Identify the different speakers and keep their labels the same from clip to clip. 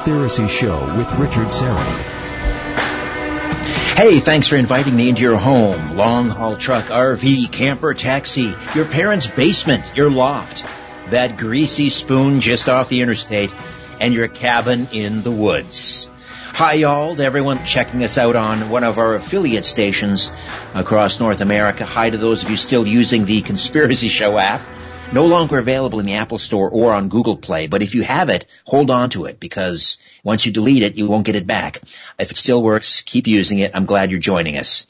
Speaker 1: Conspiracy Show with Richard Syrett.
Speaker 2: Hey, thanks for inviting me into your home. Long haul truck, RV, camper, taxi, your parents' basement, your loft, that greasy spoon just off the interstate, and your cabin in the woods. Hi, y'all, to everyone checking us out on one of our affiliate stations across North America. Hi to those of you still using the Conspiracy Show app. No longer available in the Apple Store or on Google Play, but if you have it, hold on to it because once you delete it, you won't get it back. If it still works, keep using it. I'm glad you're joining us.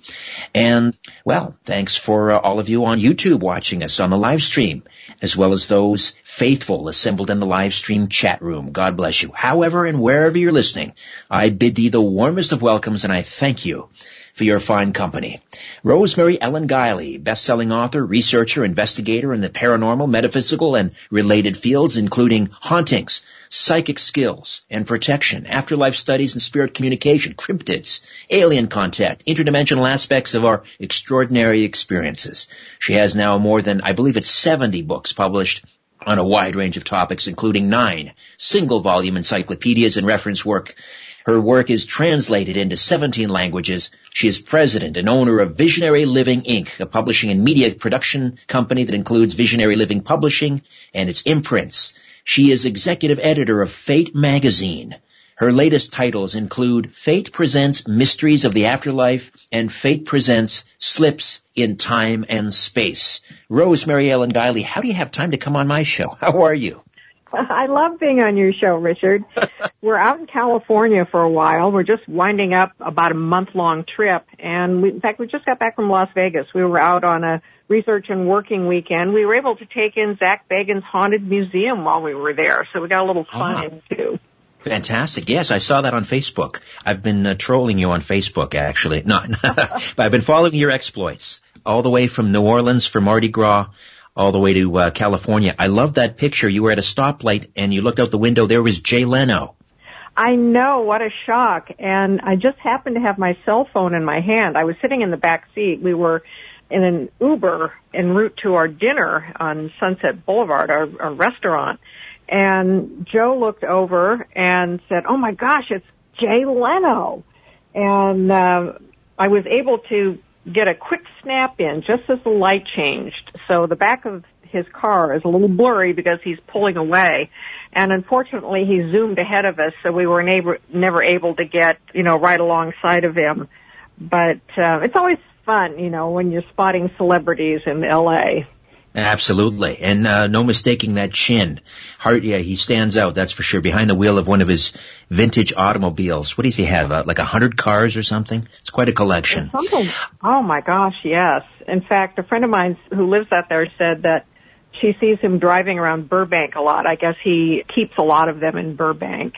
Speaker 2: And, well, thanks for uh, all of you on YouTube watching us on the live stream, as well as those faithful assembled in the live stream chat room. God bless you. However and wherever you're listening, I bid thee the warmest of welcomes and I thank you for your fine company. Rosemary Ellen Guiley, best-selling author, researcher, investigator in the paranormal, metaphysical, and related fields, including hauntings, psychic skills and protection, afterlife studies and spirit communication, cryptids, alien contact, interdimensional aspects of our extraordinary experiences. She has now more than, I believe it's 70 books published on a wide range of topics, including nine single volume encyclopedias and reference work her work is translated into 17 languages. She is president and owner of Visionary Living Inc., a publishing and media production company that includes Visionary Living Publishing and its imprints. She is executive editor of Fate magazine. Her latest titles include Fate Presents Mysteries of the Afterlife and Fate Presents Slips in Time and Space. Rosemary Ellen Guiley, how do you have time to come on my show? How are you?
Speaker 3: I love being on your show, Richard. We're out in California for a while. We're just winding up about a month long trip. And we, in fact, we just got back from Las Vegas. We were out on a research and working weekend. We were able to take in Zak Bagans' Haunted Museum while we were there. So we got a little fun uh-huh. too.
Speaker 2: Fantastic. Yes, I saw that on Facebook. I've been uh, trolling you on Facebook, actually. Not, but I've been following your exploits all the way from New Orleans for Mardi Gras all the way to uh, California. I love that picture. You were at a stoplight and you looked out the window. There was Jay Leno.
Speaker 3: I know, what a shock. And I just happened to have my cell phone in my hand. I was sitting in the back seat. We were in an Uber en route to our dinner on Sunset Boulevard, our, our restaurant. And Joe looked over and said, oh my gosh, it's Jay Leno. And, uh, I was able to get a quick snap in just as the light changed. So the back of his car is a little blurry because he's pulling away. And unfortunately he zoomed ahead of us so we were never, never able to get, you know, right alongside of him. But, uh, it's always fun, you know, when you're spotting celebrities in LA.
Speaker 2: Absolutely, and uh, no mistaking that chin. Hart, yeah, he stands out. That's for sure. Behind the wheel of one of his vintage automobiles. What does he have? Uh, like a hundred cars or something? It's quite a collection.
Speaker 3: Something. Oh my gosh, yes. In fact, a friend of mine who lives out there said that she sees him driving around Burbank a lot. I guess he keeps a lot of them in Burbank.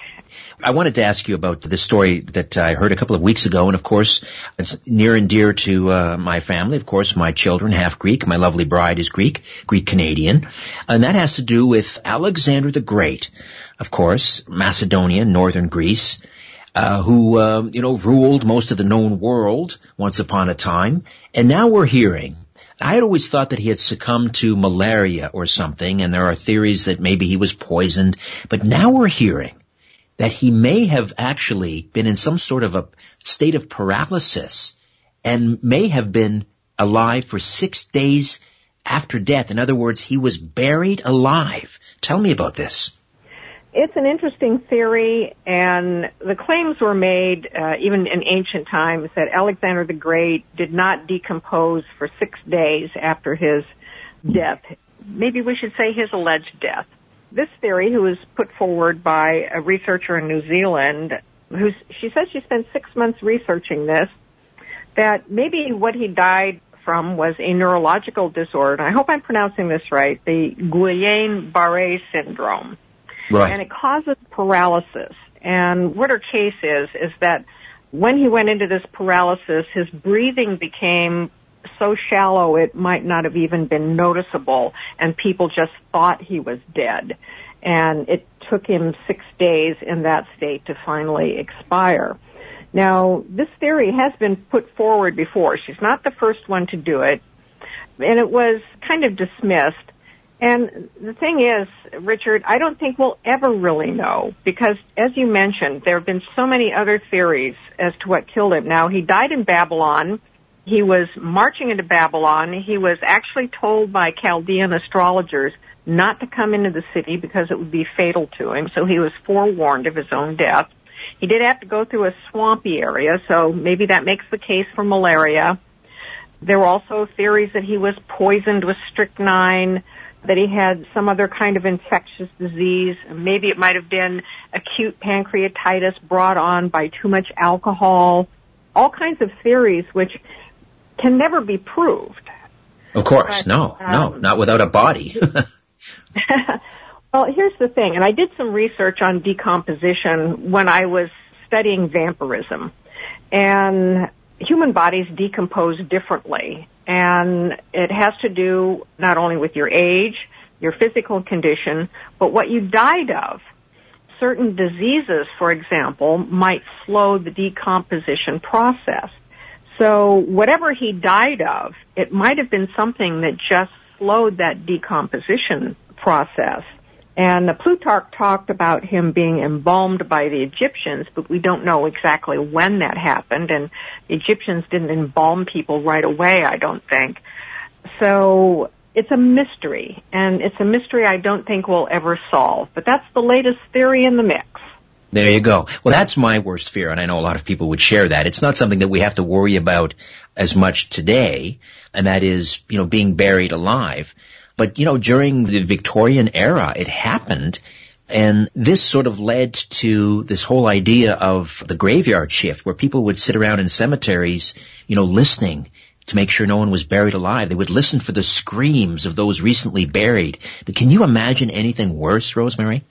Speaker 2: I wanted to ask you about this story that I heard a couple of weeks ago, and of course, it's near and dear to uh, my family. Of course, my children half Greek. My lovely bride is Greek, Greek Canadian, and that has to do with Alexander the Great, of course, Macedonia, northern Greece. Uh, who uh, you know ruled most of the known world once upon a time, and now we're hearing I had always thought that he had succumbed to malaria or something, and there are theories that maybe he was poisoned. But now we're hearing that he may have actually been in some sort of a state of paralysis and may have been alive for six days after death. In other words, he was buried alive. Tell me about this.
Speaker 3: It's an interesting theory, and the claims were made uh, even in ancient times that Alexander the Great did not decompose for six days after his death. Maybe we should say his alleged death this theory, who was put forward by a researcher in New Zealand, who she says she spent six months researching this, that maybe what he died from was a neurological disorder. I hope I'm pronouncing this right, the Guillain-Barré syndrome.
Speaker 2: Right.
Speaker 3: And it causes paralysis. And what her case is, is that when he went into this paralysis, his breathing became so shallow it might not have even been noticeable and people just thought he was dead. And it took him six days in that state to finally expire. Now, this theory has been put forward before. She's not the first one to do it. And it was kind of dismissed. And the thing is, Richard, I don't think we'll ever really know because, as you mentioned, there have been so many other theories as to what killed him. Now, he died in Babylon. He was marching into Babylon. He was actually told by Chaldean astrologers not to come into the city because it would be fatal to him. So he was forewarned of his own death. He did have to go through a swampy area, so maybe that makes the case for malaria. There were also theories that he was poisoned with strychnine, that he had some other kind of infectious disease. Maybe it might have been acute pancreatitis brought on by too much alcohol. All kinds of theories which can never be proved.
Speaker 2: Of course, but, no, um, no, not without a body.
Speaker 3: well, here's the thing, and I did some research on decomposition when I was studying vampirism. And human bodies decompose differently. And it has to do not only with your age, your physical condition, but what you died of. Certain diseases, for example, might slow the decomposition process. So whatever he died of, it might have been something that just slowed that decomposition process. And Plutarch talked about him being embalmed by the Egyptians, but we don't know exactly when that happened. And the Egyptians didn't embalm people right away, I don't think. So it's a mystery, and it's a mystery I don't think we'll ever solve. But that's the latest theory in the mix.
Speaker 2: There you go. Well, that's my worst fear, and I know a lot of people would share that. It's not something that we have to worry about as much today, and that is, you know, being buried alive. But, you know, during the Victorian era, it happened. And this sort of led to this whole idea of the graveyard shift where people would sit around in cemeteries, you know, listening to make sure no one was buried alive. They would listen for the screams of those recently buried. But can you imagine anything worse, Rosemary?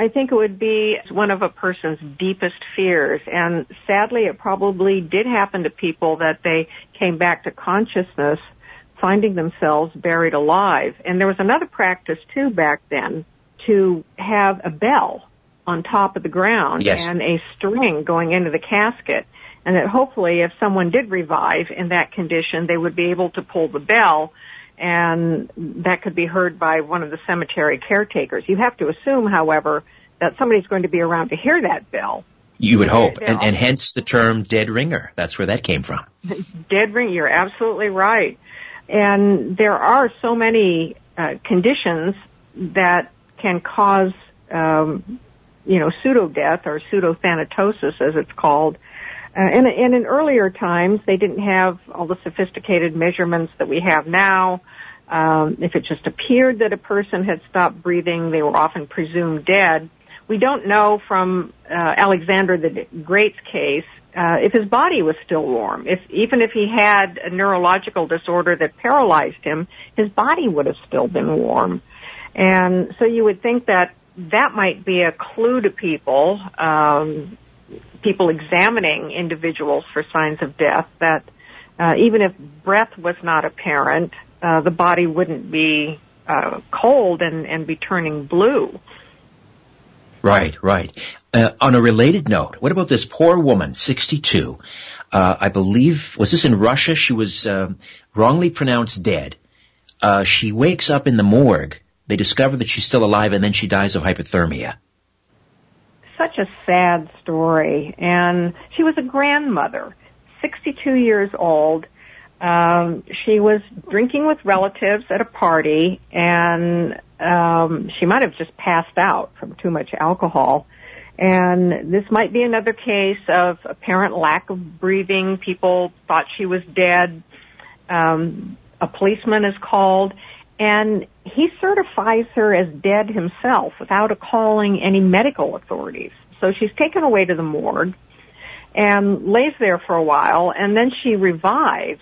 Speaker 3: I think it would be one of a person's deepest fears. And sadly, it probably did happen to people that they came back to consciousness finding themselves buried alive. And there was another practice too back then to have a bell on top of the ground
Speaker 2: yes.
Speaker 3: and a string going into the casket. And that hopefully if someone did revive in that condition, they would be able to pull the bell and that could be heard by one of the cemetery caretakers. You have to assume, however, that somebody's going to be around to hear that bell.
Speaker 2: You would hope, and, and hence the term dead ringer. That's where that came from.
Speaker 3: dead ring, you're absolutely right. And there are so many uh, conditions that can cause, um, you know, pseudo death or pseudo thanatosis, as it's called. Uh, and, and in earlier times, they didn't have all the sophisticated measurements that we have now. Um, if it just appeared that a person had stopped breathing, they were often presumed dead. We don't know from uh, Alexander the Great's case uh, if his body was still warm. If even if he had a neurological disorder that paralyzed him, his body would have still been warm. And so you would think that that might be a clue to people, um, people examining individuals for signs of death. That uh, even if breath was not apparent, uh, the body wouldn't be uh, cold and, and be turning blue.
Speaker 2: Right, right. Uh, on a related note, what about this poor woman, 62? Uh, I believe, was this in Russia? She was uh, wrongly pronounced dead. Uh, she wakes up in the morgue. They discover that she's still alive and then she dies of hypothermia.
Speaker 3: Such a sad story. And she was a grandmother, 62 years old. Um, she was drinking with relatives at a party and um, she might have just passed out from too much alcohol. And this might be another case of apparent lack of breathing. People thought she was dead. Um, a policeman is called and he certifies her as dead himself without calling any medical authorities. So she's taken away to the morgue and lays there for a while and then she revives.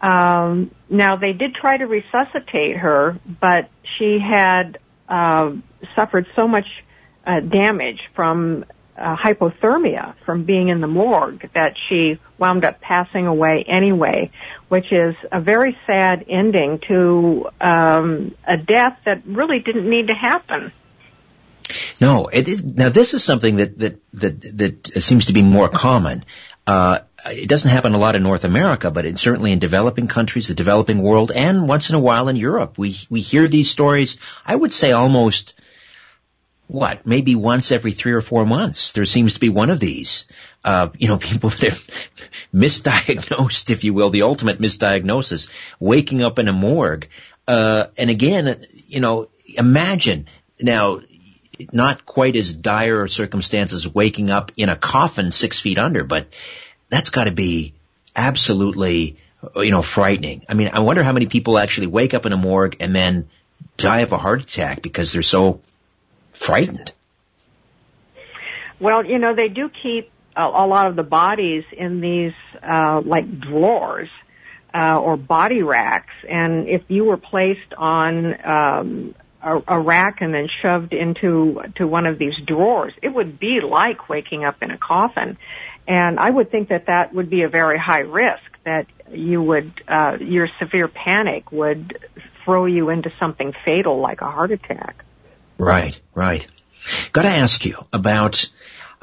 Speaker 3: Um, now they did try to resuscitate her, but she had uh, suffered so much uh, damage from uh, hypothermia from being in the morgue that she wound up passing away anyway, which is a very sad ending to um, a death that really didn't need to happen.
Speaker 2: No, it is, now this is something that that that that seems to be more common. Uh, it doesn't happen a lot in North America, but it's certainly in developing countries, the developing world, and once in a while in Europe. We we hear these stories. I would say almost what maybe once every three or four months there seems to be one of these. Uh, you know, people that have misdiagnosed, if you will, the ultimate misdiagnosis, waking up in a morgue. Uh, and again, you know, imagine now not quite as dire circumstances waking up in a coffin six feet under, but that's got to be absolutely, you know, frightening. I mean, I wonder how many people actually wake up in a morgue and then die of a heart attack because they're so frightened.
Speaker 3: Well, you know, they do keep a, a lot of the bodies in these, uh, like drawers. Uh, or body racks, and if you were placed on um, a, a rack and then shoved into to one of these drawers. It would be like waking up in a coffin, and I would think that that would be a very high risk. That you would uh, your severe panic would throw you into something fatal like a heart attack.
Speaker 2: Right, right. Got to ask you about.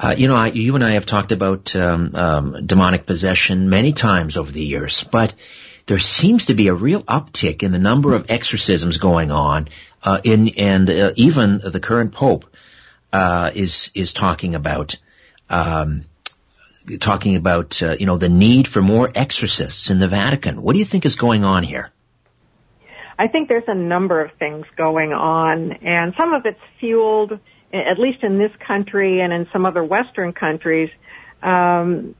Speaker 2: Uh, you know, I, you and I have talked about um, um, demonic possession many times over the years, but there seems to be a real uptick in the number of exorcisms going on uh, in and uh, even the current pope uh, is is talking about um, talking about uh, you know the need for more exorcists in the Vatican. What do you think is going on here?
Speaker 3: I think there's a number of things going on, and some of it's fueled, at least in this country and in some other Western countries, um,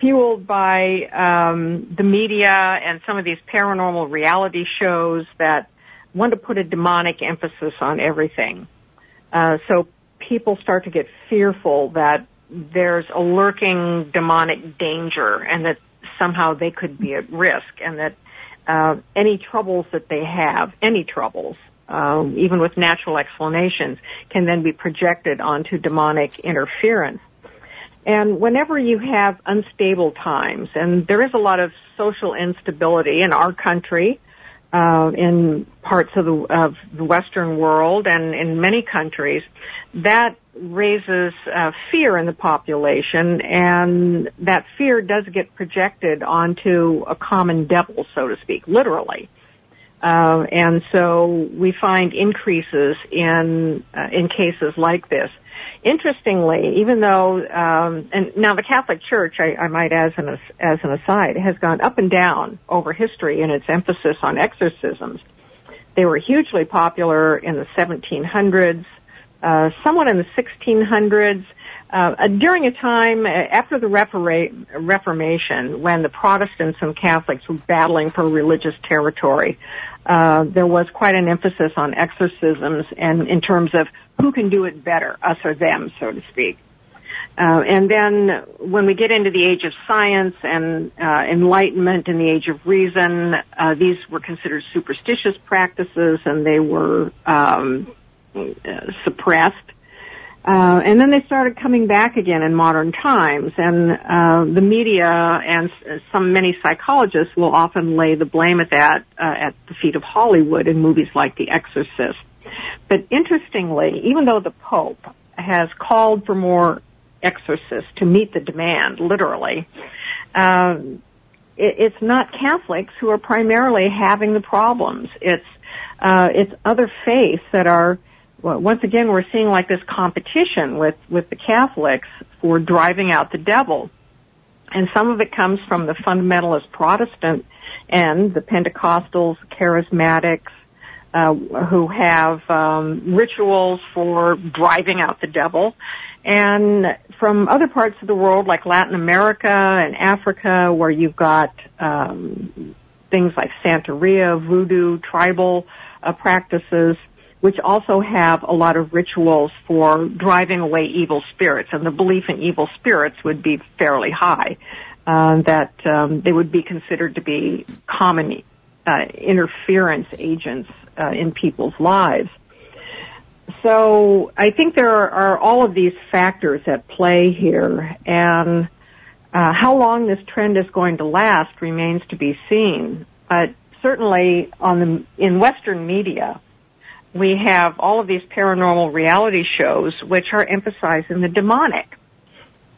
Speaker 3: fueled by um, the media and some of these paranormal reality shows that want to put a demonic emphasis on everything. Uh, so people start to get fearful that there's a lurking demonic danger and that somehow they could be at risk and that uh, any troubles that they have, any troubles, um, even with natural explanations, can then be projected onto demonic interference. And whenever you have unstable times, and there is a lot of social instability in our country, uh, in parts of the, of the Western world and in many countries, that raises uh, fear in the population, and that fear does get projected onto a common devil, so to speak, literally. Uh, and so we find increases in uh, in cases like this. Interestingly, even though, um, and now the Catholic Church, I, I might as an as an aside, has gone up and down over history in its emphasis on exorcisms. They were hugely popular in the 1700s, uh, somewhat in the 1600s. Uh, during a time uh, after the Reforma- Reformation, when the Protestants and Catholics were battling for religious territory, uh, there was quite an emphasis on exorcisms and in terms of who can do it better, us or them, so to speak. Uh, and then when we get into the age of science and uh, enlightenment and the age of reason, uh, these were considered superstitious practices and they were um, suppressed. Uh, and then they started coming back again in modern times, and uh, the media and some many psychologists will often lay the blame at that at the feet of Hollywood in movies like The Exorcist. But interestingly, even though the Pope has called for more exorcists to meet the demand, literally, um, it, it's not Catholics who are primarily having the problems. It's uh, it's other faiths that are. Well, once again, we're seeing like this competition with with the Catholics for driving out the devil, and some of it comes from the fundamentalist Protestant and the Pentecostals, charismatics, uh, who have um, rituals for driving out the devil, and from other parts of the world like Latin America and Africa, where you've got um, things like Santeria, voodoo, tribal uh, practices, which also have a lot of rituals for driving away evil spirits, and the belief in evil spirits would be fairly high. Uh, that um, they would be considered to be common uh, interference agents uh, in people's lives. So I think there are, are, all of these factors at play here, and uh, how long this trend is going to last remains to be seen. But certainly, on the in Western media, we have all of these paranormal reality shows which are emphasizing the demonic.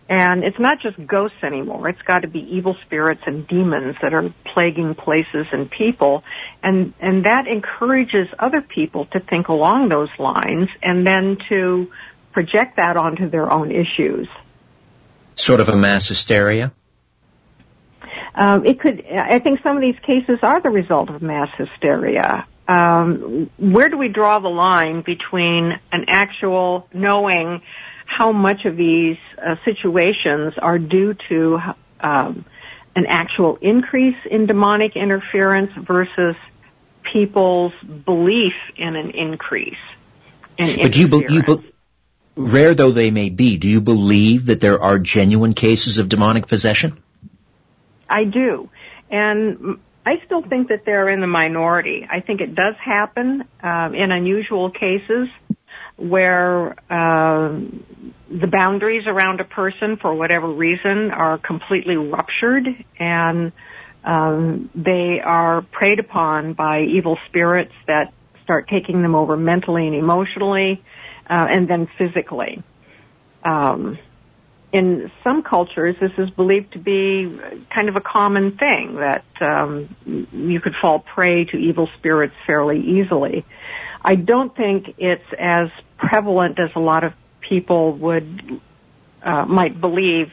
Speaker 3: And it's not just ghosts anymore. It's got to be evil spirits and demons that are plaguing places and people. And, and that encourages other people to think along those lines and then to project that onto their own issues.
Speaker 2: Sort of a mass hysteria?
Speaker 3: Um, it could, I think some of these cases are the result of mass hysteria. Um, where do we draw the line between an actual knowing how much of these uh, situations are due to um, an actual increase in demonic interference versus people's belief in an increase in
Speaker 2: but you, be, you be, rare though they may be, do you believe that there are genuine cases of demonic possession?
Speaker 3: I do. And I still think that they're in the minority. I think it does happen um, in unusual cases where uh, the boundaries around a person, for whatever reason, are completely ruptured and um, they are preyed upon by evil spirits that start taking them over mentally and emotionally, uh, and then physically. Um, in some cultures, this is believed to be kind of a common thing that um, you could fall prey to evil spirits fairly easily. I don't think it's as prevalent as a lot of people would uh, might believe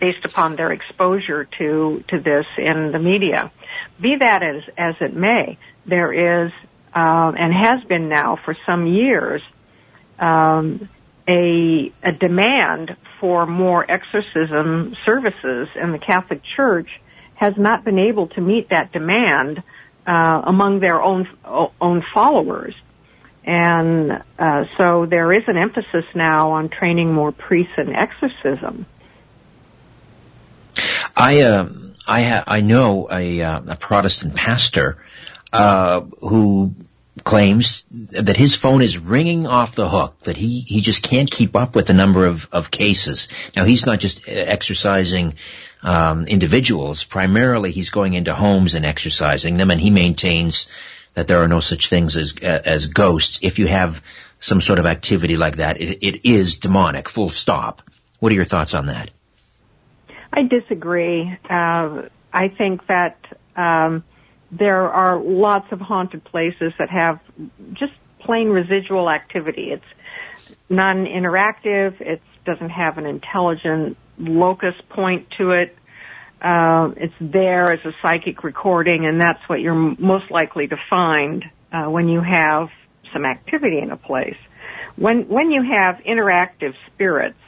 Speaker 3: based upon their exposure to to this in the media. Be that as as it may, there is uh, and has been now for some years um, a, a demand for more exorcism services, and the Catholic Church has not been able to meet that demand uh, among their own own followers. And uh, so there is an emphasis now on training more priests in exorcism.
Speaker 2: I uh, I ha- I know a, uh, a Protestant pastor uh, who claims that his phone is ringing off the hook, that he, he just can't keep up with the number of, of cases. Now he's not just exorcising um, individuals. Primarily he's going into homes and exorcising them and he maintains that there are no such things as, as ghosts. If you have some sort of activity like that, it, it is demonic, full stop. What are your thoughts on that?
Speaker 3: I disagree. Uh, I think that um, there are lots of haunted places that have just plain residual activity. It's non-interactive. It doesn't have an intelligent locus point to it. Uh, it's there as a psychic recording, and that's what you're most likely to find uh, when you have some activity in a place. When when you have interactive spirits,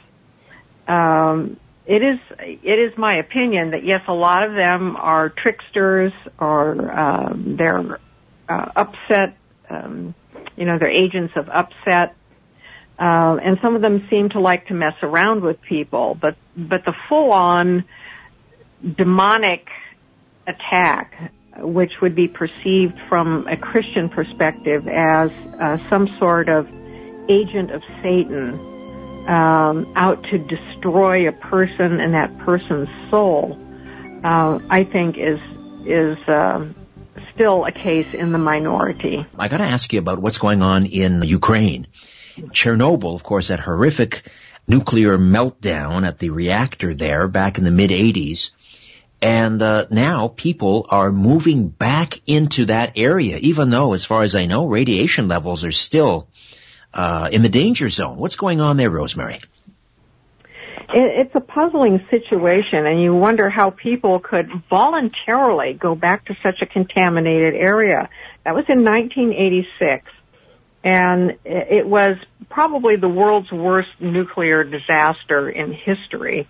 Speaker 3: um, it is it is my opinion that yes, a lot of them are tricksters or um, they're uh, upset. Um, you know, they're agents of upset, uh, and some of them seem to like to mess around with people. But but the full on demonic attack, which would be perceived from a Christian perspective as uh, some sort of agent of Satan um, out to destroy a person and that person's soul, uh, I think is is uh, still a case in the minority.
Speaker 2: I got to ask you about what's going on in Ukraine. Chernobyl, of course, that horrific nuclear meltdown at the reactor there back in the mid 80s. And uh, now people are moving back into that area, even though, as far as I know, radiation levels are still uh, in the danger zone. What's going on there, Rosemary?
Speaker 3: It's a puzzling situation, and you wonder how people could voluntarily go back to such a contaminated area. That was in 1986, and it was probably the world's worst nuclear disaster in history.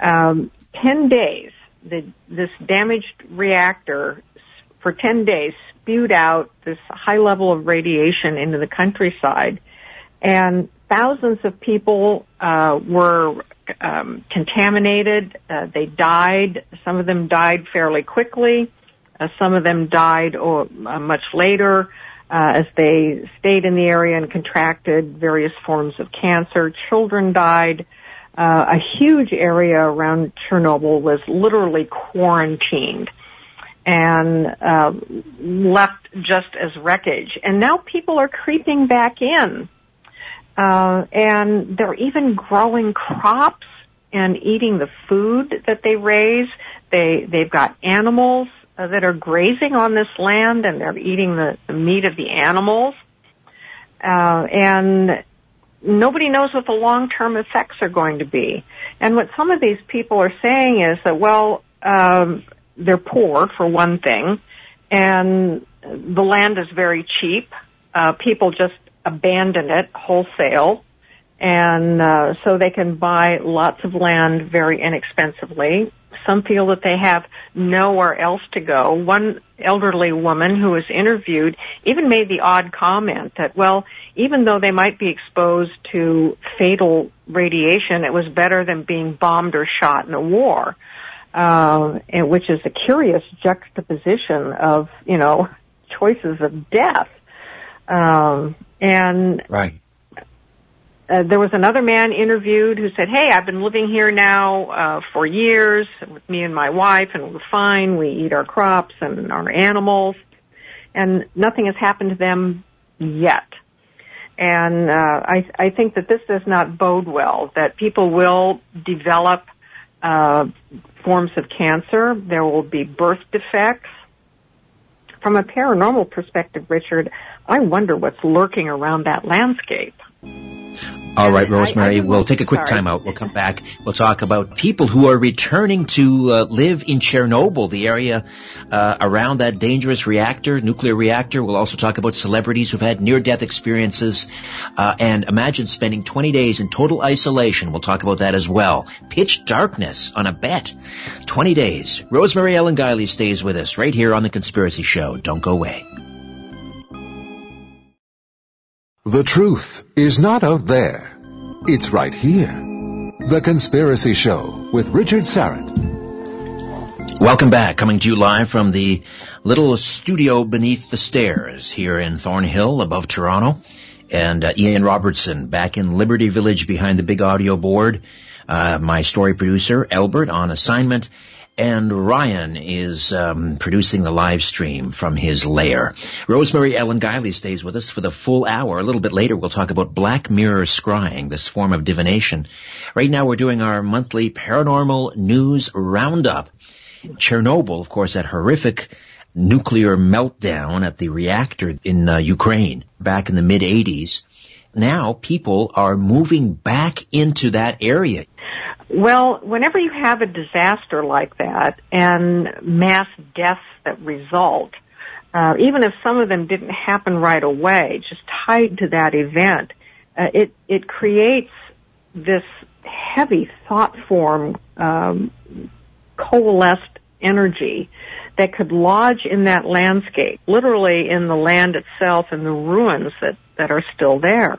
Speaker 3: Um, Ten days, the, this damaged reactor for 10 days spewed out this high level of radiation into the countryside and thousands of people uh, were um, contaminated. Uh, they died. Some of them died fairly quickly. Uh, some of them died or, uh, much later uh, as they stayed in the area and contracted various forms of cancer. Children died. Uh, a huge area around Chernobyl was literally quarantined and uh, left just as wreckage. And now people are creeping back in uh, and they're even growing crops and eating the food that they raise. They they've got animals uh, that are grazing on this land, and they're eating the, the meat of the animals. Uh, and nobody knows what the long-term effects are going to be. And what some of these people are saying is that, well, um, they're poor for one thing, and the land is very cheap. Uh, people just abandon it wholesale, and uh, so they can buy lots of land very inexpensively. Some feel that they have nowhere else to go. One elderly woman who was interviewed even made the odd comment that, well, even though they might be exposed to fatal radiation, it was better than being bombed or shot in a war. Uh, and which is a curious juxtaposition of, you know, choices of death. Um, and
Speaker 2: right.
Speaker 3: Uh, there was another man interviewed who said, "Hey, I've been living here now uh, for years with me and my wife, and we're fine. We eat our crops and our animals, and nothing has happened to them yet." And uh, I, I think that this does not bode well. That people will develop uh, forms of cancer. There will be birth defects. From a paranormal perspective, Richard, I wonder what's lurking around that landscape.
Speaker 2: All right, Rosemary, I, I we'll take a quick sorry. time out. We'll come back. We'll talk about people who are returning to uh, live in Chernobyl, the area uh, around that dangerous reactor, nuclear reactor. We'll also talk about celebrities who've had near-death experiences. Uh, and imagine spending 20 days in total isolation. We'll talk about that as well. Pitch darkness on a bet. 20 days. Rosemary Ellen Guiley stays with us right here on The Conspiracy Show. Don't go away.
Speaker 4: The truth is not out there. It's right here. The Conspiracy Show with Richard Syrett.
Speaker 2: Welcome back. Coming to you live from the little studio beneath the stairs here in Thornhill above Toronto. And uh, Ian Robertson back in Liberty Village behind the big audio board. Uh, my story producer, Albert, on assignment and Ryan is um, producing the live stream from his lair. Rosemary Ellen Guiley stays with us for the full hour. A little bit later, we'll talk about black mirror scrying, this form of divination. Right now, we're doing our monthly paranormal news roundup. Chernobyl, of course, that horrific nuclear meltdown at the reactor in uh, Ukraine back in the mid 80s. Now people are moving back into that area.
Speaker 3: Well, whenever you have a disaster like that and mass deaths that result, uh, even if some of them didn't happen right away, just tied to that event, uh, it it creates this heavy thought form um, coalesced energy that could lodge in that landscape, literally in the land itself and the ruins that that are still there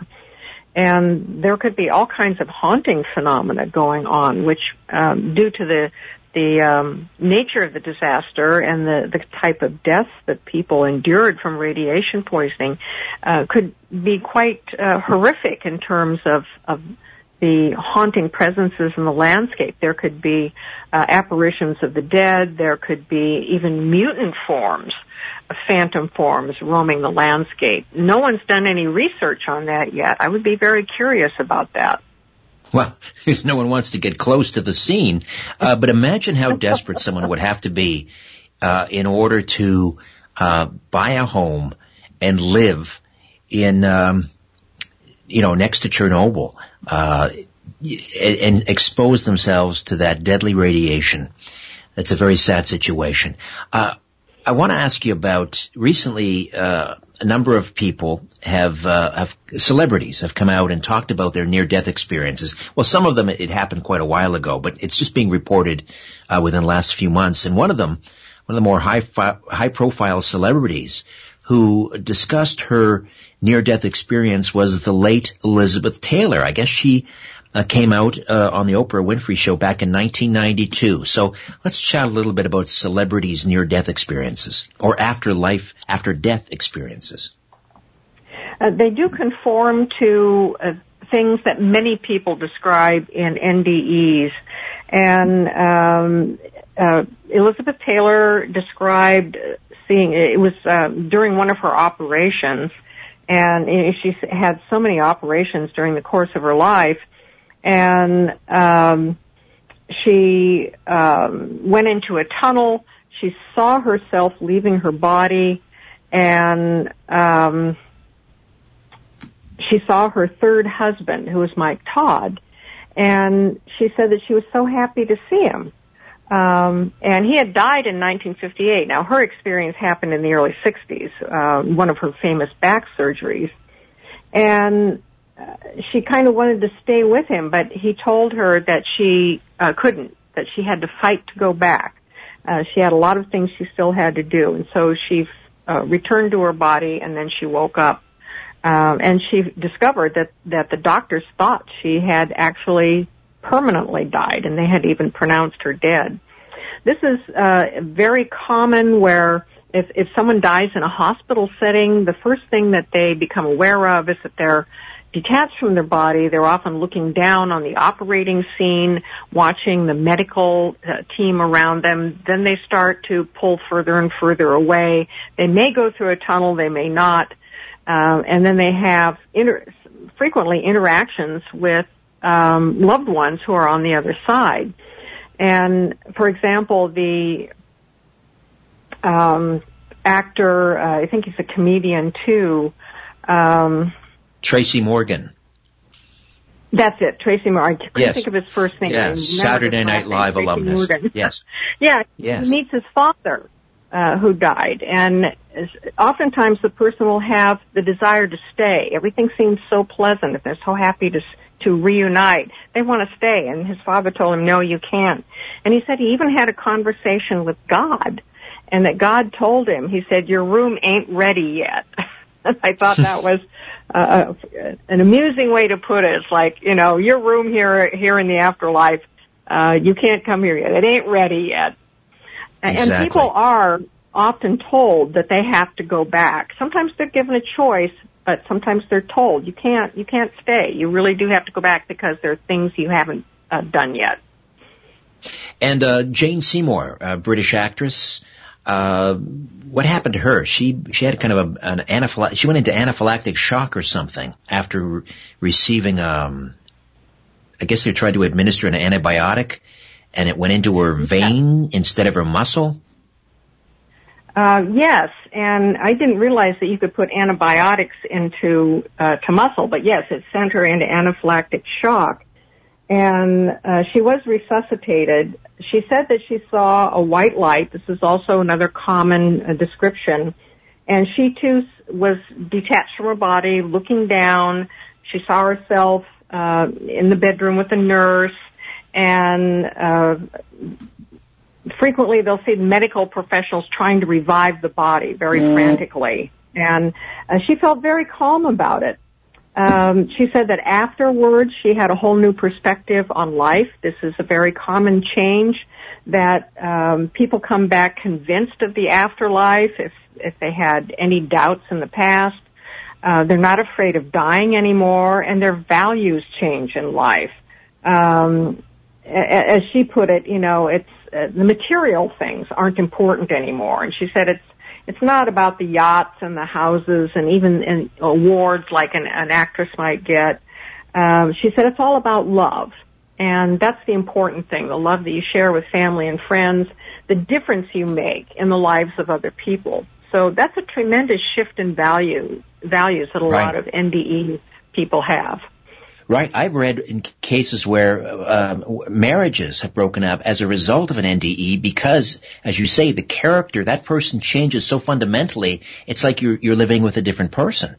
Speaker 3: and there could be all kinds of haunting phenomena going on, which um, due to the the um, nature of the disaster and the the type of deaths that people endured from radiation poisoning uh, could be quite uh, horrific in terms of of the haunting presences in the landscape. There could be uh, apparitions of the dead. There could be even mutant forms phantom forms roaming the landscape. No one's done any research on that yet. I would be very curious about that.
Speaker 2: Well, no one wants to get close to the scene, uh, but imagine how desperate someone would have to be uh, in order to uh, buy a home and live in, um, you know, next to Chernobyl uh, and, expose themselves to that deadly radiation. It's a very sad situation. Uh, I want to ask you about recently. Uh, a number of people have, uh, have celebrities have come out and talked about their near-death experiences. Well, some of them it happened quite a while ago, but it's just being reported uh, within the last few months. And one of them, one of the more high fi- high-profile celebrities who discussed her near-death experience was the late Elizabeth Taylor. I guess she uh, came out uh, on the Oprah Winfrey Show back in 1992. So let's chat a little bit about celebrities' near-death experiences or after-life, after-death experiences.
Speaker 3: Uh, they do conform to uh, things that many people describe in NDEs, and um, uh, Elizabeth Taylor described seeing it was uh, during one of her operations and she had so many operations during the course of her life and um, she um, went into a tunnel. She saw herself leaving her body, and um, she saw her third husband, who was Mike Todd, and she said that she was so happy to see him. Um, and he had died in 1958. Now, her experience happened in the early 60s, uh, one of her famous back surgeries. And she kind of wanted to stay with him, but he told her that she uh, couldn't, that she had to fight to go back. Uh, she had a lot of things she still had to do, and so she uh, returned to her body, and then she woke up, um, and she discovered that that the doctors thought she had actually permanently died, and they had even pronounced her dead. This is uh, very common where if if someone dies in a hospital setting, the first thing that they become aware of is that they're detached from their body. They're often looking down on the operating scene, watching the medical uh, team around them. Then they start to pull further and further away. They may go through a tunnel, they may not. Uh, and then they have inter- frequently interactions with um, loved ones who are on the other side. And for example, the um, actor, uh, I think he's a comedian too. Um,
Speaker 2: Tracy Morgan.
Speaker 3: That's it, Tracy Morgan. I couldn't
Speaker 2: yes.
Speaker 3: think of his first name.
Speaker 2: Yes, Saturday Night Live
Speaker 3: Tracy
Speaker 2: alumnus.
Speaker 3: Morgan.
Speaker 2: Yes.
Speaker 3: yeah,
Speaker 2: yes.
Speaker 3: he meets his father, uh, who died, and oftentimes the person will have the desire to stay. Everything seems so pleasant, if they're so happy to to reunite. They want to stay, and his father told him, "No, you can't." And he said he even had a conversation with God, and that God told him, he said, "Your room ain't ready yet." I thought that was uh, an amusing way to put it. It's like, you know, your room here, here in the afterlife, uh, you can't come here yet. It ain't ready yet.
Speaker 2: Exactly.
Speaker 3: And people are often told that they have to go back. Sometimes they're given a choice, but sometimes they're told you can't, you can't stay. You really do have to go back because there are things you haven't uh, done yet.
Speaker 2: And uh, Jane Seymour, a British actress, uh, what happened to her? She she had kind of a, an anaphylactic. She went into anaphylactic shock or something after re- receiving. Um, I guess they tried to administer an antibiotic, and it went into her vein instead of her muscle.
Speaker 3: Uh, yes, and I didn't realize that you could put antibiotics into uh, to muscle, but yes, it sent her into anaphylactic shock, and uh, she was resuscitated. She said that she saw a white light. This is also another common uh, description, and she too was detached from her body, looking down. She saw herself uh, in the bedroom with a nurse, and uh, frequently they'll see medical professionals trying to revive the body very mm. frantically. And uh, she felt very calm about it. Um, she said that afterwards she had a whole new perspective on life. This is a very common change that um, people come back convinced of the afterlife if if they had any doubts in the past. Uh, they're not afraid of dying anymore, and their values change in life. Um, as she put it, you know, it's uh, the material things aren't important anymore. And she said it's it's not about the yachts and the houses and even in awards like an, an actress might get. Um, she said it's all about love. And that's the important thing, the love that you share with family and friends, the difference you make in the lives of other people. So that's a tremendous shift in value, values that a
Speaker 2: right.
Speaker 3: lot of NDE people have.
Speaker 2: Right. I've read in cases where uh, marriages have broken up as a result of an NDE because, as you say, the character that person changes so fundamentally. It's like you're you're living with a different person.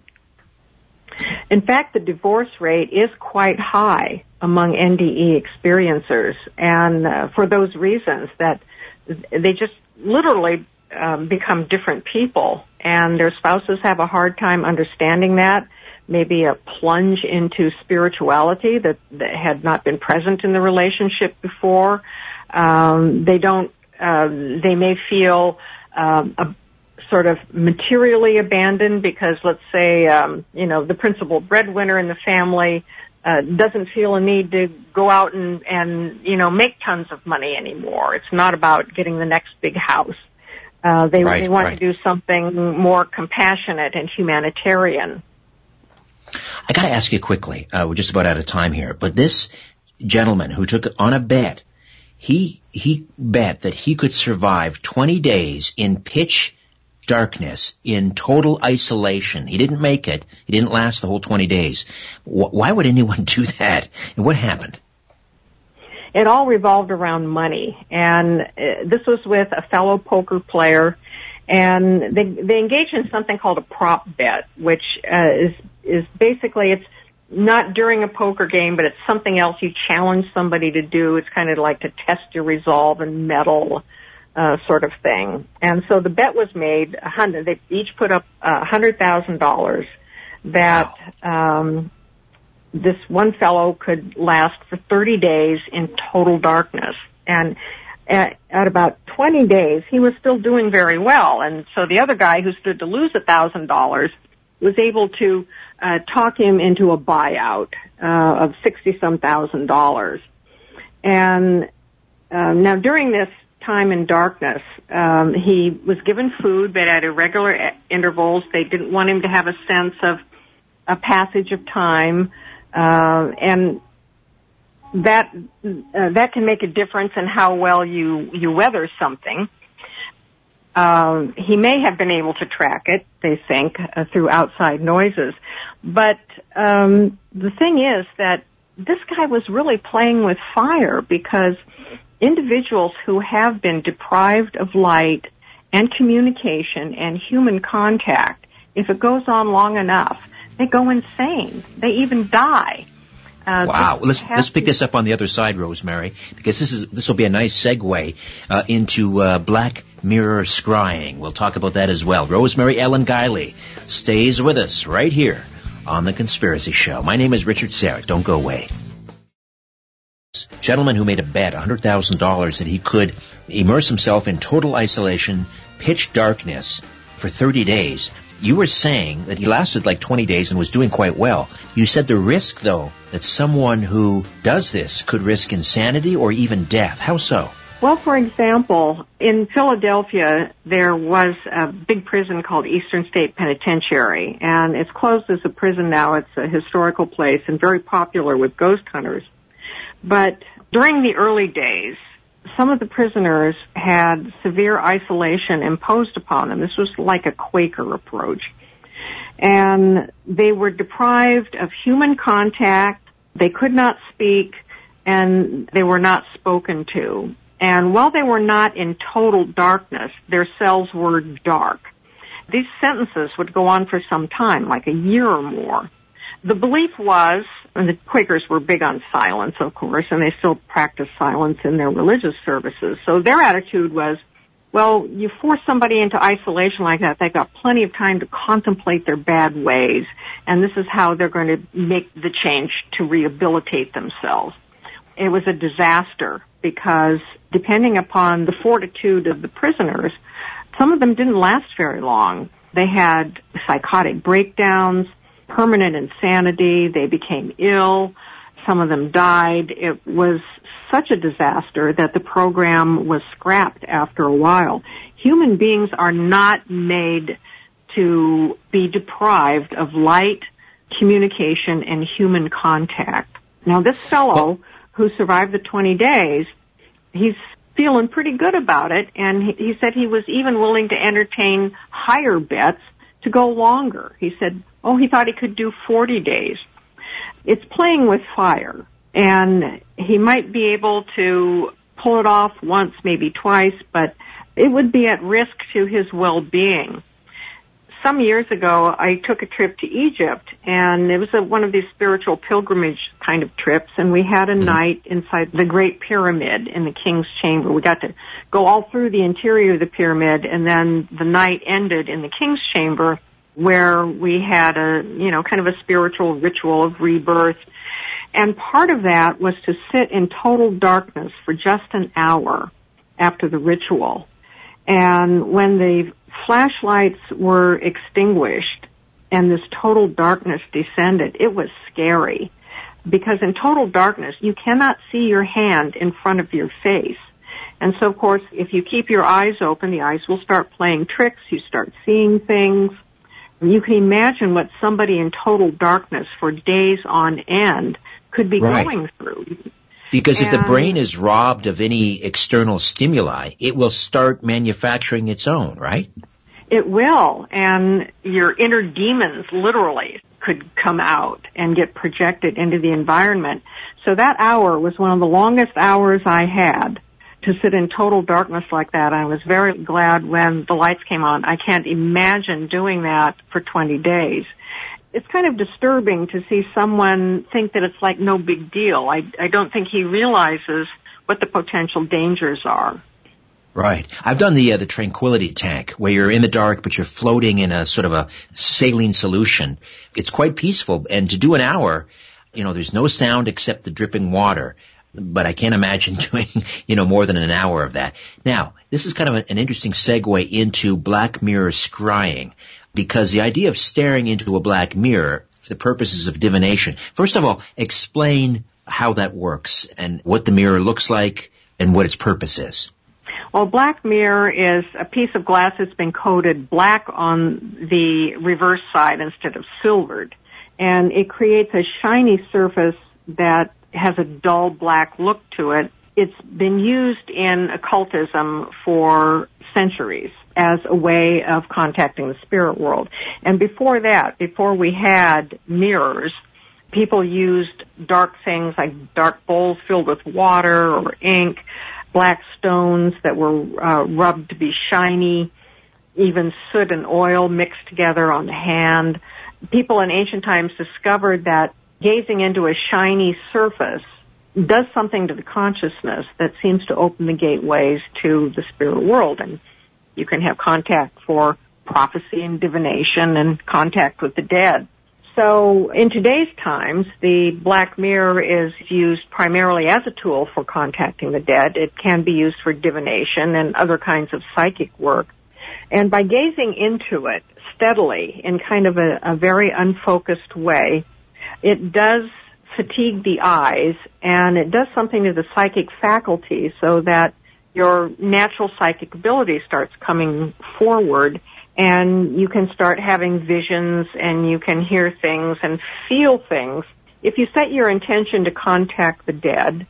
Speaker 3: In fact, the divorce rate is quite high among NDE experiencers, and uh, for those reasons that they just literally um, become different people, and their spouses have a hard time understanding that maybe a plunge into spirituality that, that had not been present in the relationship before. Um, they don't. Uh, they may feel um, a, sort of materially abandoned because, let's say, um, you know, the principal breadwinner in the family uh, doesn't feel a need to go out and and you know make tons of money anymore. It's not about getting the next big house. Uh, they
Speaker 2: right,
Speaker 3: they want
Speaker 2: right.
Speaker 3: to do something more compassionate and humanitarian.
Speaker 2: I got to ask you quickly. Uh, we're just about out of time here, but this gentleman who took on a bet he he bet that he could survive 20 days in pitch darkness, in total isolation. He didn't make it. He didn't last the whole 20 days. Why would anyone do that? And what happened?
Speaker 3: It all revolved around money, and uh, this was with a fellow poker player, and they they engaged in something called a prop bet, which uh, is is basically it's not during a poker game, but it's something else you challenge somebody to do. It's kind of like to test your resolve and mettle, uh, sort of thing. And so the bet was made. A hundred. They each put up a hundred thousand dollars that um, this one fellow could last for 30 days in total darkness. And at, at about 20 days, he was still doing very well. And so the other guy who stood to lose a thousand dollars was able to uh, talk him into a buyout uh, of sixty some thousand dollars. And uh, now during this time in darkness, um, he was given food, but at irregular intervals. They didn't want him to have a sense of a passage of time, uh, and that uh, that can make a difference in how well you you weather something. Um, he may have been able to track it, they think, uh, through outside noises. But um, the thing is that this guy was really playing with fire because individuals who have been deprived of light and communication and human contact, if it goes on long enough, they go insane. They even die.
Speaker 2: Uh, wow. Let's let's pick this up on the other side, Rosemary, because this is this will be a nice segue uh, into uh, Black Mirror scrying. We'll talk about that as well. Rosemary Ellen Guiley stays with us right here on the Conspiracy Show. My name is Richard Syrett. Don't go away. Gentleman who made a bet, $100,000, that he could immerse himself in total isolation, pitch darkness for 30 days you were saying that he lasted like 20 days and was doing quite well. You said the risk, though, that someone who does this could risk insanity or even death. How so?
Speaker 3: Well, for example, in Philadelphia, there was a big prison called Eastern State Penitentiary, and it's closed as a prison now. It's a historical place and very popular with ghost hunters. But during the early days, some of the prisoners had severe isolation imposed upon them. This was like a Quaker approach. And they were deprived of human contact. They could not speak and they were not spoken to. And while they were not in total darkness, their cells were dark. These sentences would go on for some time, like a year or more. The belief was and the Quakers were big on silence, of course, and they still practice silence in their religious services. So their attitude was, well, you force somebody into isolation like that, they've got plenty of time to contemplate their bad ways, and this is how they're going to make the change to rehabilitate themselves. It was a disaster because depending upon the fortitude of the prisoners, some of them didn't last very long. They had psychotic breakdowns, permanent insanity. They became ill. Some of them died. It was such a disaster that the program was scrapped after a while. Human beings are not made to be deprived of light, communication, and human contact. Now this fellow who survived the 20 days, he's feeling pretty good about it and he, he said he was even willing to entertain higher bets to go longer. He said, oh, he thought he could do 40 days. It's playing with fire and he might be able to pull it off once, maybe twice, but it would be at risk to his well-being. Some years ago, I took a trip to Egypt and it was a, one of these spiritual pilgrimage kind of trips and we had a mm-hmm. night inside the Great Pyramid in the King's Chamber. We got to go all through the interior of the pyramid and then the night ended in the King's Chamber where we had a, you know, kind of a spiritual ritual of rebirth. And part of that was to sit in total darkness for just an hour after the ritual. And when the flashlights were extinguished and this total darkness descended, it was scary. Because in total darkness, you cannot see your hand in front of your face. And so of course, if you keep your eyes open, the eyes will start playing tricks, you start seeing things, you can imagine what somebody in total darkness for days on end could be right. going through.
Speaker 2: Because if the brain is robbed of any external stimuli, it will start manufacturing its own, right?
Speaker 3: It will, and your inner demons literally could come out and get projected into the environment. So that hour was one of the longest hours I had to sit in total darkness like that. I was very glad when the lights came on. I can't imagine doing that for 20 days. It's kind of disturbing to see someone think that it's like no big deal. I, I don't think he realizes what the potential dangers are.
Speaker 2: Right. I've done the uh, the tranquility tank where you're in the dark but you're floating in a sort of a saline solution. It's quite peaceful and to do an hour, you know, there's no sound except the dripping water. But I can't imagine doing, you know, more than an hour of that. Now, this is kind of an interesting segue into Black Mirror scrying because the idea of staring into a black mirror for the purposes of divination. First of all, explain how that works and what the mirror looks like and what its purpose is.
Speaker 3: Well, black mirror is a piece of glass that's been coated black on the reverse side instead of silvered. And it creates a shiny surface that has a dull black look to it. It's been used in occultism for centuries as a way of contacting the spirit world. And before that, before we had mirrors, people used dark things like dark bowls filled with water or ink black stones that were uh, rubbed to be shiny, even soot and oil mixed together on the hand. People in ancient times discovered that gazing into a shiny surface does something to the consciousness that seems to open the gateways to the spirit world and you can have contact for prophecy and divination and contact with the dead. So in today's times, the black mirror is used primarily as a tool for contacting the dead. It can be used for divination and other kinds of psychic work. And by gazing into it steadily in kind of a, a very unfocused way, it does fatigue the eyes and it does something to the psychic faculty so that your natural psychic ability starts coming forward and you can start having visions and you can hear things and feel things. If you set your intention to contact the dead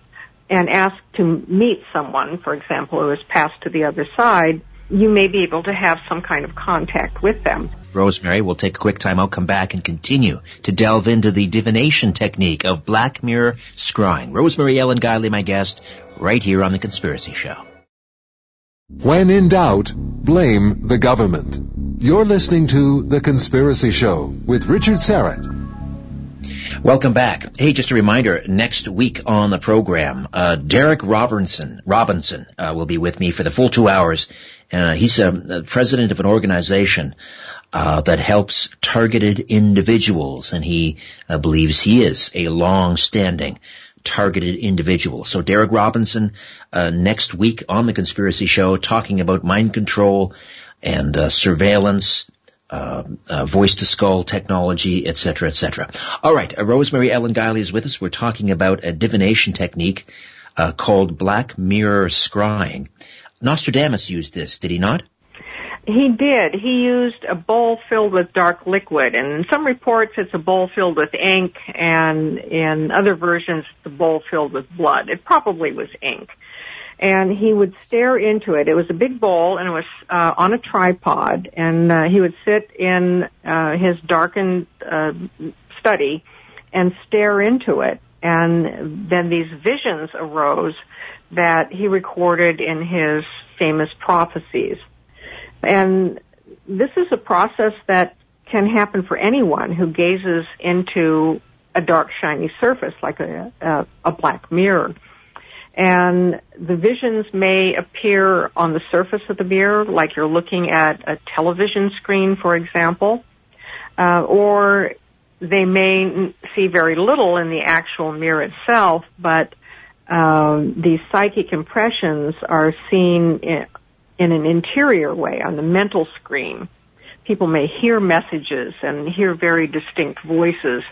Speaker 3: and ask to meet someone, for example, who has passed to the other side, you may be able to have some kind of contact with them.
Speaker 2: Rosemary, we'll take a quick time out, come back and continue to delve into the divination technique of Black Mirror scrying. Rosemary Ellen Guiley, my guest, right here on The Conspiracy Show.
Speaker 4: When in doubt, blame the government. You're listening to The Conspiracy Show with Richard Syrett.
Speaker 2: Welcome back. Hey, just a reminder, next week on the program, uh, Derek Robinson, Robinson, uh, will be with me for the full two hours. Uh, he's a, a, president of an organization, uh, that helps targeted individuals, and he uh, believes he is a long-standing targeted individual. So Derek Robinson, uh, next week on the Conspiracy Show, talking about mind control and uh, surveillance, uh, uh voice to skull technology, etc., etc. All right, uh, Rosemary Ellen Guiley is with us. We're talking about a divination technique uh, called Black Mirror Scrying. Nostradamus used this, did he not?
Speaker 3: He did. He used a bowl filled with dark liquid, and in some reports it's a bowl filled with ink, and in other versions a bowl filled with blood. It probably was ink. And he would stare into it. It was a big bowl, and it was uh, on a tripod, and uh, he would sit in uh, his darkened uh, study and stare into it. And then these visions arose that he recorded in his famous prophecies. And this is a process that can happen for anyone who gazes into a dark shiny surface like a, a, a black mirror. And the visions may appear on the surface of the mirror, like you're looking at a television screen, for example, uh, or they may see very little in the actual mirror itself, but um, these psychic impressions are seen in, in an interior way on the mental screen. People may hear messages and hear very distinct voices.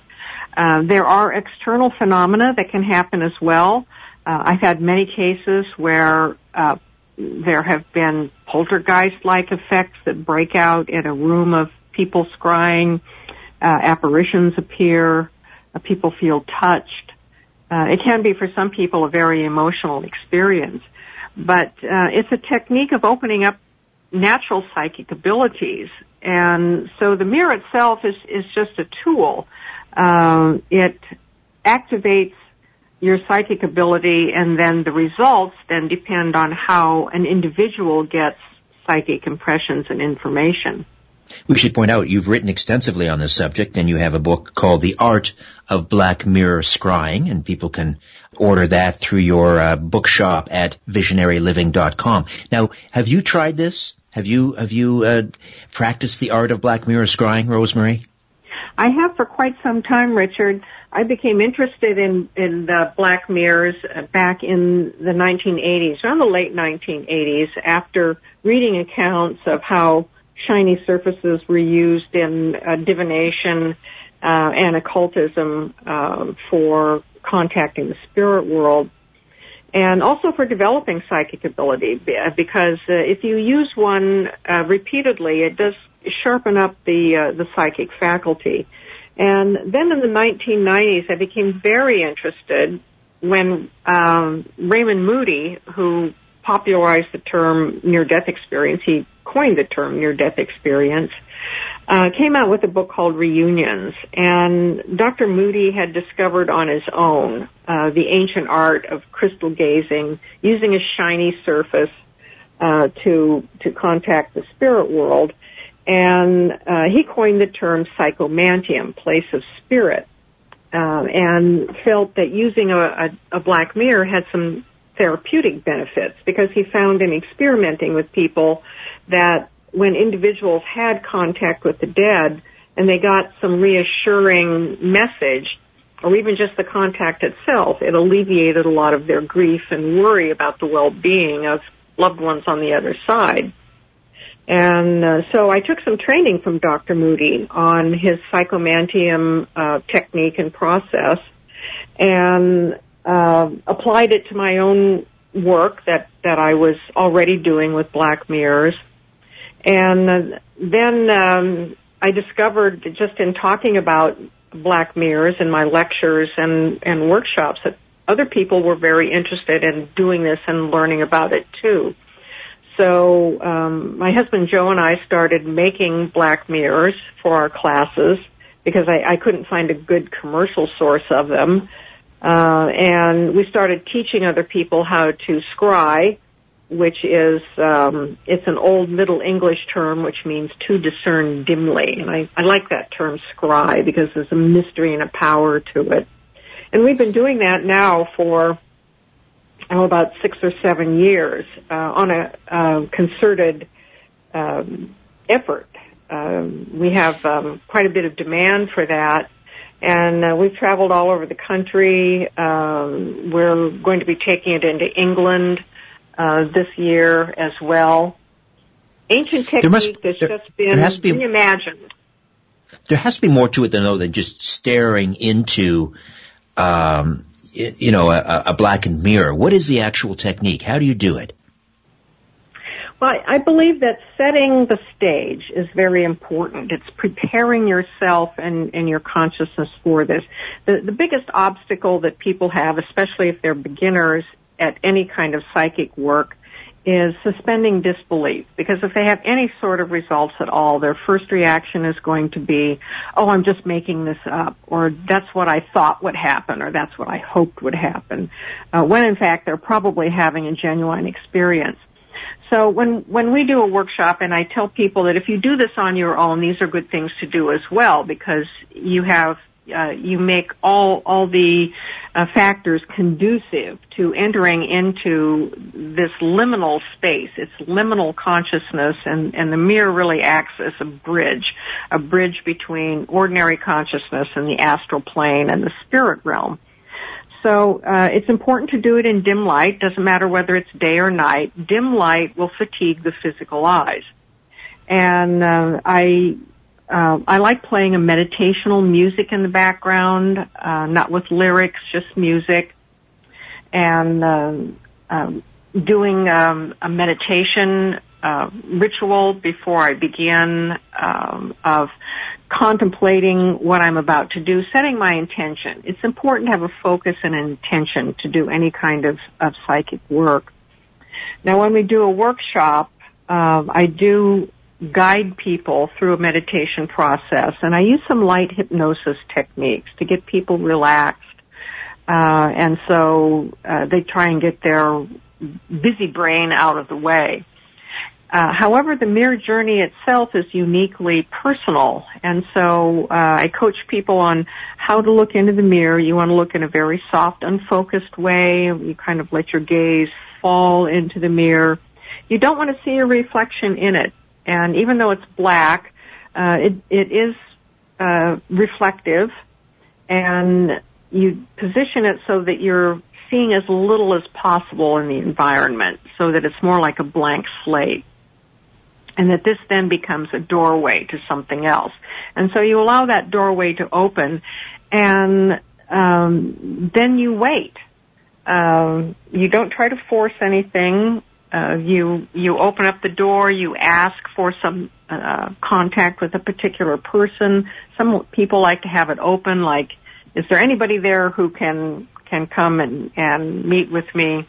Speaker 3: Uh, there are external phenomena that can happen as well. Uh, I've had many cases where uh, there have been poltergeist-like effects that break out in a room of people scrying. Uh, apparitions appear. Uh, people feel touched. Uh, it can be for some people a very emotional experience, but uh, it's a technique of opening up natural psychic abilities. And so the mirror itself is, is just a tool. Um, it activates your psychic ability and then the results then depend on how an individual gets psychic impressions and information.
Speaker 2: We should point out you've written extensively on this subject and you have a book called The Art of Black Mirror Scrying and people can order that through your uh, bookshop at visionaryliving.com. Now, have you tried this? Have you have you uh, practiced the art of black mirror scrying, Rosemary?
Speaker 3: I have for quite some time, Richard. I became interested in in uh, black mirrors uh, back in the 1980s, around the late 1980s, after reading accounts of how shiny surfaces were used in uh, divination uh, and occultism uh, for contacting the spirit world and also for developing psychic ability because uh, if you use one uh, repeatedly it does sharpen up the uh, the psychic faculty. And then in the 1990s I became very interested when um, Raymond Moody who popularized the term near death experience he coined the term near death experience uh, came out with a book called Reunions, and Dr. Moody had discovered on his own uh, the ancient art of crystal gazing, using a shiny surface uh, to to contact the spirit world, and uh, he coined the term psychomantium, place of spirit, uh, and felt that using a, a, a black mirror had some therapeutic benefits because he found in experimenting with people that when individuals had contact with the dead and they got some reassuring message or even just the contact itself, it alleviated a lot of their grief and worry about the well-being of loved ones on the other side. And uh, so I took some training from Dr. Moody on his psychomantium uh, technique and process and uh, applied it to my own work that, that I was already doing with black mirrors and then um, I discovered just in talking about black mirrors in my lectures and, and workshops that other people were very interested in doing this and learning about it too. So um, my husband Joe and I started making black mirrors for our classes because I, I couldn't find a good commercial source of them. Uh, and we started teaching other people how to scry which is um, it's an old Middle English term which means to discern dimly, and I, I like that term scry because there's a mystery and a power to it. And we've been doing that now for oh, about six or seven years uh, on a uh, concerted um, effort. Um, we have um, quite a bit of demand for that, and uh, we've traveled all over the country. Um, we're going to be taking it into England uh, this year as well. Ancient technique must, has there, just been has be, reimagined.
Speaker 2: There has to be more to it than though than just staring into, um, you know, a, a blackened mirror. What is the actual technique? How do you do it?
Speaker 3: Well, I believe that setting the stage is very important. It's preparing yourself and, and your consciousness for this. The, the biggest obstacle that people have, especially if they're beginners, at any kind of psychic work is suspending disbelief because if they have any sort of results at all, their first reaction is going to be, oh, I'm just making this up, or that's what I thought would happen, or that's what I hoped would happen, uh, when in fact they're probably having a genuine experience. So when, when we do a workshop and I tell people that if you do this on your own, these are good things to do as well because you have uh, you make all all the uh, factors conducive to entering into this liminal space. It's liminal consciousness, and and the mirror really acts as a bridge, a bridge between ordinary consciousness and the astral plane and the spirit realm. So uh, it's important to do it in dim light. Doesn't matter whether it's day or night. Dim light will fatigue the physical eyes. And uh, I uh, I like playing a meditational music in the background, uh, not with lyrics, just music, and uh, um, doing um, a meditation uh, ritual before I begin um, of contemplating what I'm about to do, setting my intention. It's important to have a focus and an intention to do any kind of, of psychic work. Now when we do a workshop, I do guide people through a meditation process and I use some light hypnosis techniques to get people relaxed. Uh, and so uh, they try and get their busy brain out of the way. Uh, however, the mirror journey itself is uniquely personal, and so uh, I coach people on how to look into the mirror. You want to look in a very soft, unfocused way. You kind of let your gaze fall into the mirror. You don't want to see a reflection in it, and even though it's black, uh, it it is uh, reflective, and you position it so that you're seeing as little as possible in the environment, so that it's more like a blank slate and that this then becomes a doorway to something else. And so you allow that doorway to open, and um, then you wait. Um, you don't try to force anything. Uh, you you open up the door. You ask for some uh, contact with a particular person. Some people like to have it open, like, is there anybody there who can can come and and meet with me,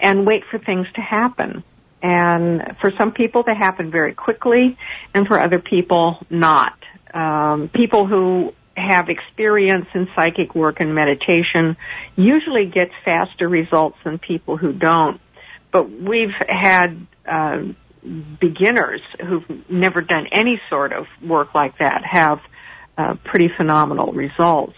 Speaker 3: and wait for things to happen. And for some people, they happen very quickly, and for other people, not. Um, people who have experience in psychic work and meditation usually get faster results than people who don't. But we've had uh, beginners who've never done any sort of work like that have uh, pretty phenomenal results.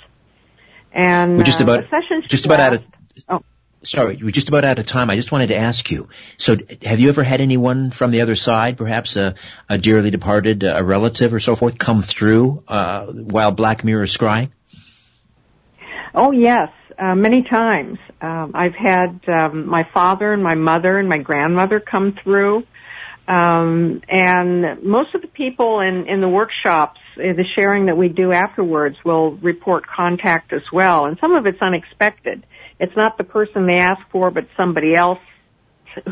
Speaker 3: And
Speaker 2: we're just about
Speaker 3: uh,
Speaker 2: just about out of oh sorry, we're just about out of time. I just wanted to ask you. So, have you ever had anyone from the other side, perhaps a, a dearly departed, a relative or so forth, come through uh, while Black Mirror is scrying?
Speaker 3: Oh yes, uh, many times. Um, I've had um, my father and my mother and my grandmother come through, um, and most of the people in in the workshops, uh, the sharing that we do afterwards, will report contact as well, and some of it's unexpected it's not the person they ask for, but somebody else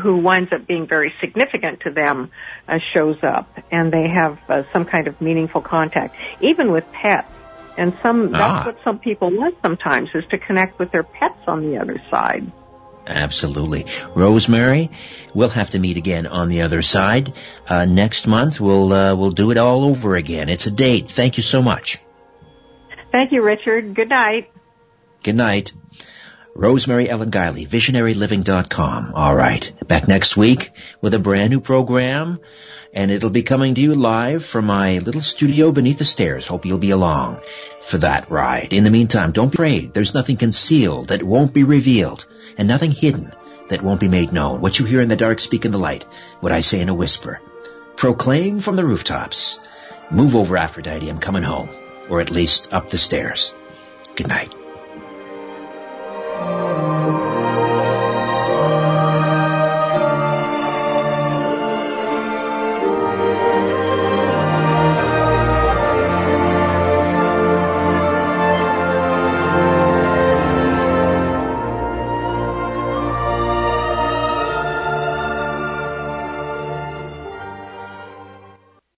Speaker 3: who winds up being very significant to them uh, shows up, and they have uh, some kind of meaningful contact, even with pets. And some that's ah. what some people want sometimes is to connect with their pets on the other side.
Speaker 2: Absolutely. Rosemary, we'll have to meet again on the other side. Uh, next month we'll uh, we'll do it all over again. It's a date. Thank you so much.
Speaker 3: Thank you, Richard. Good night.
Speaker 2: Good night. Rosemary Ellen Guiley, visionaryliving.com. All right. Back next week with a brand new program and it'll be coming to you live from my little studio beneath the stairs. Hope you'll be along for that ride. In the meantime, don't be afraid. There's nothing concealed that won't be revealed and nothing hidden that won't be made known. What you hear in the dark, speak in the light. What I say in a whisper. Proclaim from the rooftops. Move over Aphrodite. I'm coming home. Or at least up the stairs. Good night. うん。